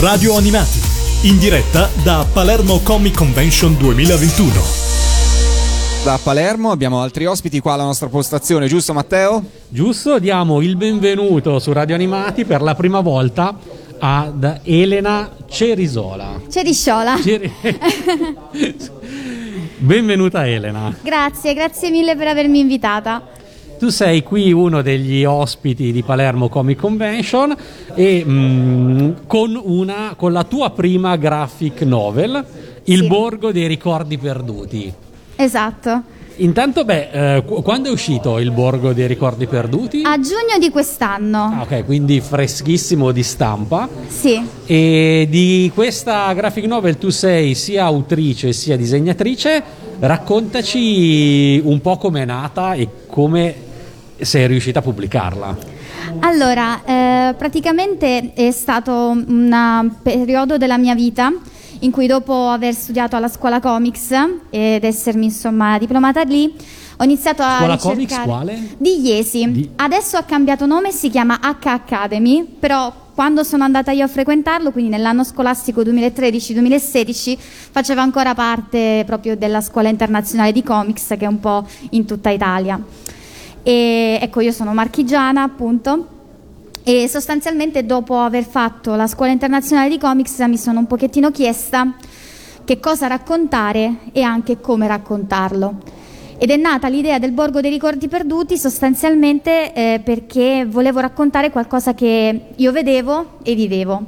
Radio Animati, in diretta da Palermo Comic Convention 2021. Da Palermo abbiamo altri ospiti qua alla nostra postazione, giusto Matteo? Giusto, diamo il benvenuto su Radio Animati per la prima volta ad Elena Cerisola. Cerisciola. Ceri- Benvenuta Elena. Grazie, grazie mille per avermi invitata. Tu sei qui uno degli ospiti di Palermo Comic Convention e mm, con, una, con la tua prima graphic novel, Il Sì. Borgo dei Ricordi Perduti. Esatto. Intanto, beh, eh, qu- quando è uscito Il Borgo dei Ricordi Perduti? A giugno di quest'anno. Ah, ok, quindi freschissimo di stampa. Sì. E di questa graphic novel tu sei sia autrice sia disegnatrice. Raccontaci un po' com'è nata e come sei riuscita a pubblicarla. Allora, eh, praticamente è stato un periodo della mia vita in cui dopo aver studiato alla scuola comics ed essermi insomma diplomata lì, ho iniziato a Scuola comics quale? di Iesi. Di- Adesso ha cambiato nome e si chiama H Academy, però quando sono andata io a frequentarlo, quindi nell'anno scolastico 2013-2016, faceva ancora parte proprio della scuola internazionale di comics che è un po' in tutta Italia. E ecco, io sono marchigiana, appunto. E sostanzialmente dopo aver fatto la scuola internazionale di comics mi sono un pochettino chiesta che cosa raccontare e anche come raccontarlo. Ed è nata l'idea del Borgo dei Ricordi Perduti sostanzialmente eh, perché volevo raccontare qualcosa che io vedevo e vivevo.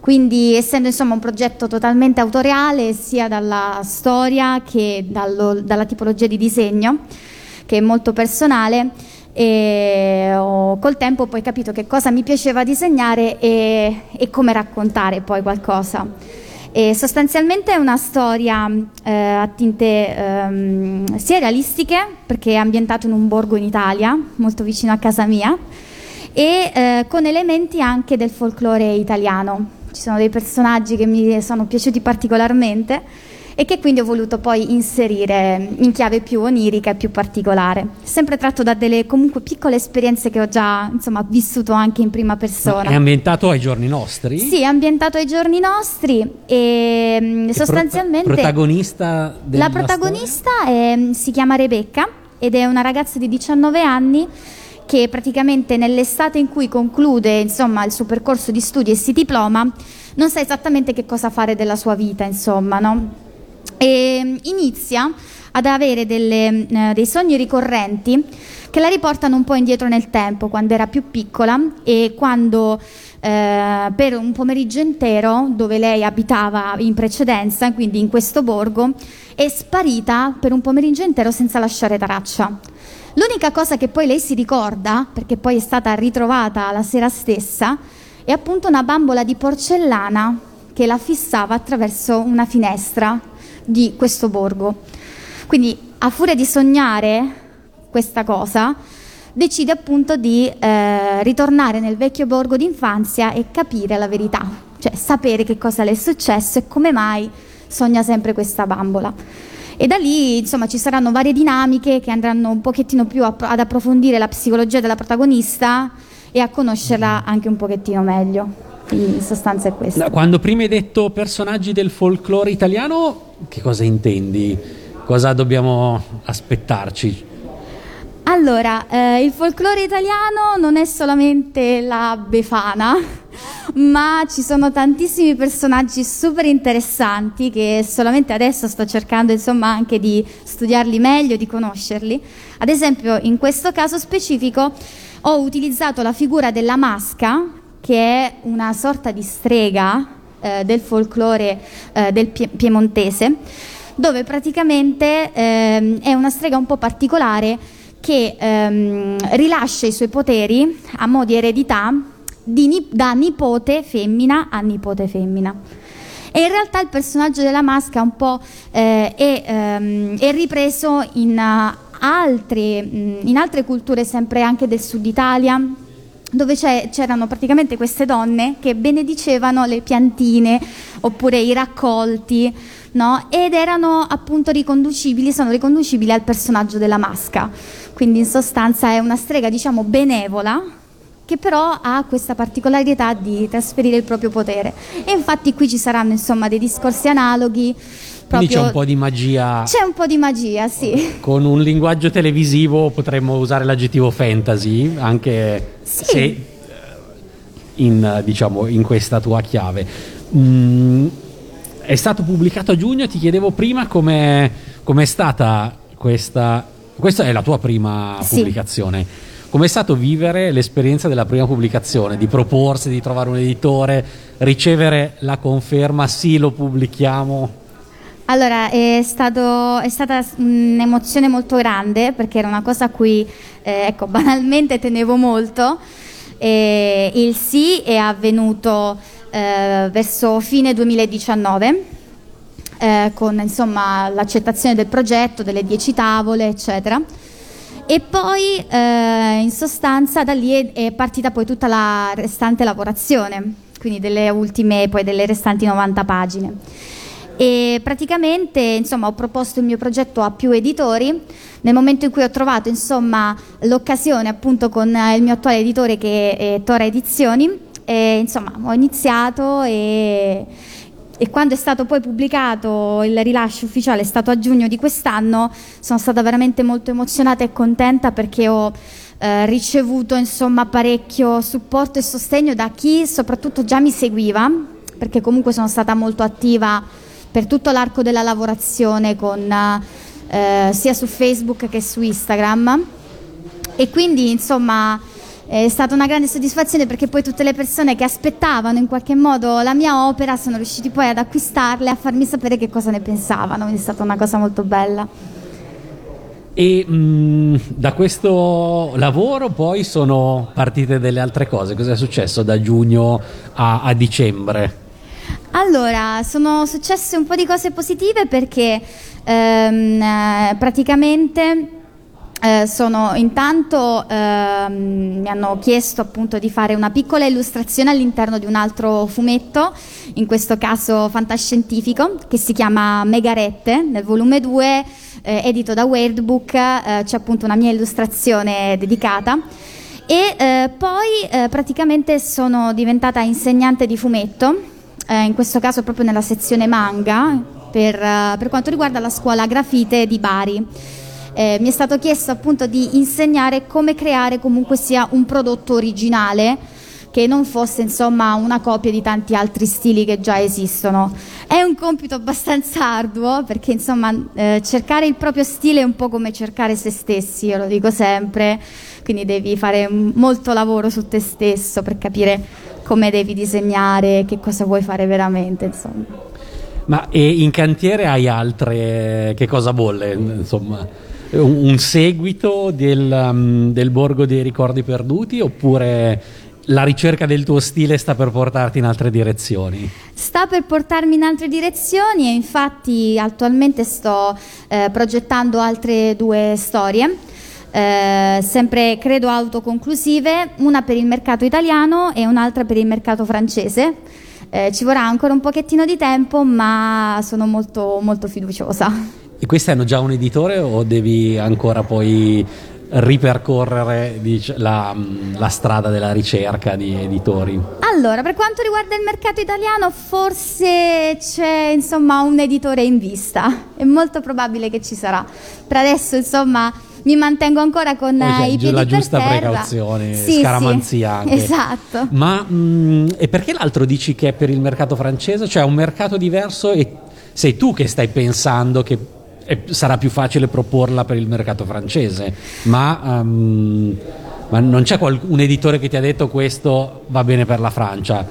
Quindi essendo insomma un progetto totalmente autoriale sia dalla storia che dallo- dalla tipologia di disegno, che è molto personale, e ho col tempo poi capito che cosa mi piaceva disegnare e, e come raccontare poi qualcosa. E sostanzialmente è una storia eh, a tinte ehm, sia realistiche, perché è ambientato in un borgo in Italia, molto vicino a casa mia, e eh, con elementi anche del folklore italiano. Ci sono dei personaggi che mi sono piaciuti particolarmente e che quindi ho voluto poi inserire in chiave più onirica e più particolare. Sempre tratto da delle comunque piccole esperienze che ho già insomma, vissuto anche in prima persona. È ambientato ai giorni nostri? Sì, è ambientato ai giorni nostri e mm, E sostanzialmente pro- protagonista della la protagonista è- si chiama Rebecca ed è una ragazza di 19 anni che praticamente nell'estate in cui conclude insomma, il suo percorso di studi e si diploma non sa esattamente che cosa fare della sua vita, insomma, no? E mm, inizia ad avere delle, eh, dei sogni ricorrenti che la riportano un po' indietro nel tempo, quando era più piccola e quando eh, per un pomeriggio intero, dove lei abitava in precedenza, quindi in questo borgo, è sparita per un pomeriggio intero senza lasciare traccia. L'unica cosa che poi lei si ricorda, perché poi è stata ritrovata la sera stessa, è appunto una bambola di porcellana che la fissava attraverso una finestra di questo borgo. Quindi, a furia di sognare questa cosa, decide appunto di eh, ritornare nel vecchio borgo d'infanzia e capire la verità, cioè sapere che cosa le è successo e come mai sogna sempre questa bambola. E da lì, insomma, ci saranno varie dinamiche che andranno un pochettino più a- ad approfondire la psicologia della protagonista e a conoscerla anche un pochettino meglio. Quindi in sostanza è questo. Quando prima hai detto personaggi del folklore italiano, che cosa intendi? Cosa dobbiamo aspettarci? Allora, eh, il folklore italiano non è solamente la Befana, ma ci sono tantissimi personaggi super interessanti che solamente adesso sto cercando insomma anche di studiarli meglio, di conoscerli. Ad esempio, in questo caso specifico ho utilizzato la figura della masca, che è una sorta di strega eh, del folklore eh, del pie- piemontese, dove praticamente ehm, è una strega un po' particolare che ehm, rilascia i suoi poteri a mo' di eredità di ni- da nipote femmina a nipote femmina. E in realtà il personaggio della masca un po' eh, è, ehm, è ripreso in, eh, altre, mh, in altre culture, sempre anche del sud Italia, dove c'erano praticamente queste donne che benedicevano le piantine oppure i raccolti, no? ed erano appunto riconducibili, sono riconducibili al personaggio della masca. Quindi in sostanza è una strega, diciamo, benevola, che però ha questa particolarità di trasferire il proprio potere. E infatti qui ci saranno insomma dei discorsi analoghi. Quindi c'è un po' di magia. C'è un po' di magia, sì. Con un linguaggio televisivo potremmo usare l'aggettivo fantasy, anche Sì. se eh, in, diciamo, in questa tua chiave. Mm, è stato pubblicato a giugno, ti chiedevo prima come è stata questa... Questa è la tua prima Sì. pubblicazione. Com'è stato vivere l'esperienza della prima pubblicazione, di proporsi, di trovare un editore, ricevere la conferma, sì, lo pubblichiamo? Allora, è, stato- è stata un'emozione molto grande perché era una cosa a cui, eh, ecco, banalmente tenevo molto. E il sì è avvenuto eh, verso fine 2019 eh, con insomma, l'accettazione del progetto, delle 10 tavole, eccetera. E poi eh, in sostanza da lì è, è partita poi tutta la restante lavorazione, quindi delle ultime, poi delle restanti 90 pagine. E praticamente insomma, ho proposto il mio progetto a più editori. Nel momento in cui ho trovato insomma, l'occasione appunto con eh, il mio attuale editore che è Tora Edizioni, e, insomma, ho iniziato e, e quando è stato poi pubblicato il rilascio ufficiale, è stato a giugno di quest'anno, sono stata veramente molto emozionata e contenta perché ho eh, ricevuto insomma, parecchio supporto e sostegno da chi soprattutto già mi seguiva, perché comunque sono stata molto attiva per tutto l'arco della lavorazione con, eh, sia su Facebook che su Instagram. E quindi insomma è stata una grande soddisfazione perché poi tutte le persone che aspettavano in qualche modo la mia opera sono riusciti poi ad acquistarle e a farmi sapere che cosa ne pensavano, quindi è stata una cosa molto bella. E mh, da questo lavoro poi sono partite delle altre cose. Cosa è successo da giugno a, a dicembre? Allora, sono successe un po' di cose positive perché ehm, eh, praticamente eh, sono intanto ehm, mi hanno chiesto appunto di fare una piccola illustrazione all'interno di un altro fumetto, in questo caso fantascientifico, che si chiama Megarette, nel volume 2, eh, edito da Weirdbook, eh, c'è appunto una mia illustrazione dedicata. E eh, poi eh, praticamente sono diventata insegnante di fumetto, eh, in questo caso proprio nella sezione manga, per, eh, per quanto riguarda la scuola Grafite di Bari. Eh, mi è stato chiesto appunto di insegnare come creare comunque sia un prodotto originale che non fosse insomma una copia di tanti altri stili che già esistono. È un compito abbastanza arduo perché insomma eh, cercare il proprio stile è un po' come cercare se stessi, io lo dico sempre, quindi devi fare molto lavoro su te stesso per capire come devi disegnare, che cosa vuoi fare veramente, insomma. Ma in cantiere hai altre. Che cosa bolle? Insomma, un seguito del, um, del Borgo dei Ricordi Perduti oppure la ricerca del tuo stile sta per portarti in altre direzioni? Sta per portarmi in altre direzioni e infatti attualmente sto eh, progettando altre due storie, eh, sempre credo autoconclusive, una per il mercato italiano e un'altra per il mercato francese. Eh, ci vorrà ancora un pochettino di tempo, ma sono molto, molto fiduciosa. E questi hanno già un editore o devi ancora poi ripercorrere dic- la, la strada della ricerca di editori? Allora, per quanto riguarda il mercato italiano, forse c'è insomma un editore in vista. È molto probabile che ci sarà. Per adesso, insomma, mi mantengo ancora con c'è eh, i piedi la giusta terra. precauzione, Sì, sì, scaramanzia anche. Esatto. Ma mh, e perché l'altro dici che è per il mercato francese? Cioè è un mercato diverso e sei tu che stai pensando che è- sarà più facile proporla per il mercato francese, ma, ehm, ma non c'è qual- un editore che ti ha detto questo va bene per la Francia?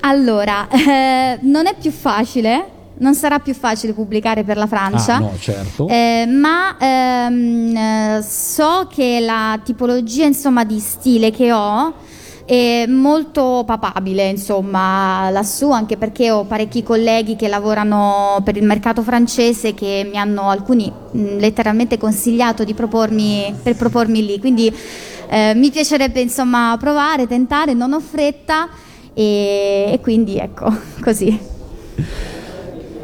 Allora, eh, non è più facile, non sarà più facile pubblicare per la Francia. Ah, no, certo. Eh, ma ehm, eh, so che la tipologia insomma, di stile che ho è molto papabile insomma lassù anche perché ho parecchi colleghi che lavorano per il mercato francese che mi hanno alcuni mh, letteralmente consigliato di propormi per propormi lì. Quindi eh, mi piacerebbe insomma provare tentare non ho fretta e, e quindi ecco così.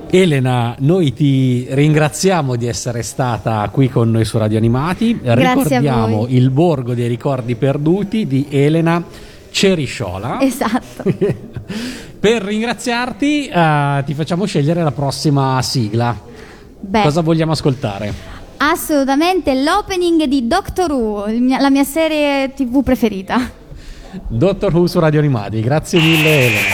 Elena, noi ti ringraziamo di essere stata qui con noi su Radio Animati. Grazie Ricordiamo il Borgo dei Ricordi Perduti di Elena Cerisciola. Esatto. per ringraziarti eh, ti facciamo scegliere la prossima sigla. Beh, Cosa vogliamo ascoltare? assolutamente l'opening di Doctor Who, la mia serie TV preferita. Dottor Who su Radio Animati. Grazie mille Elena.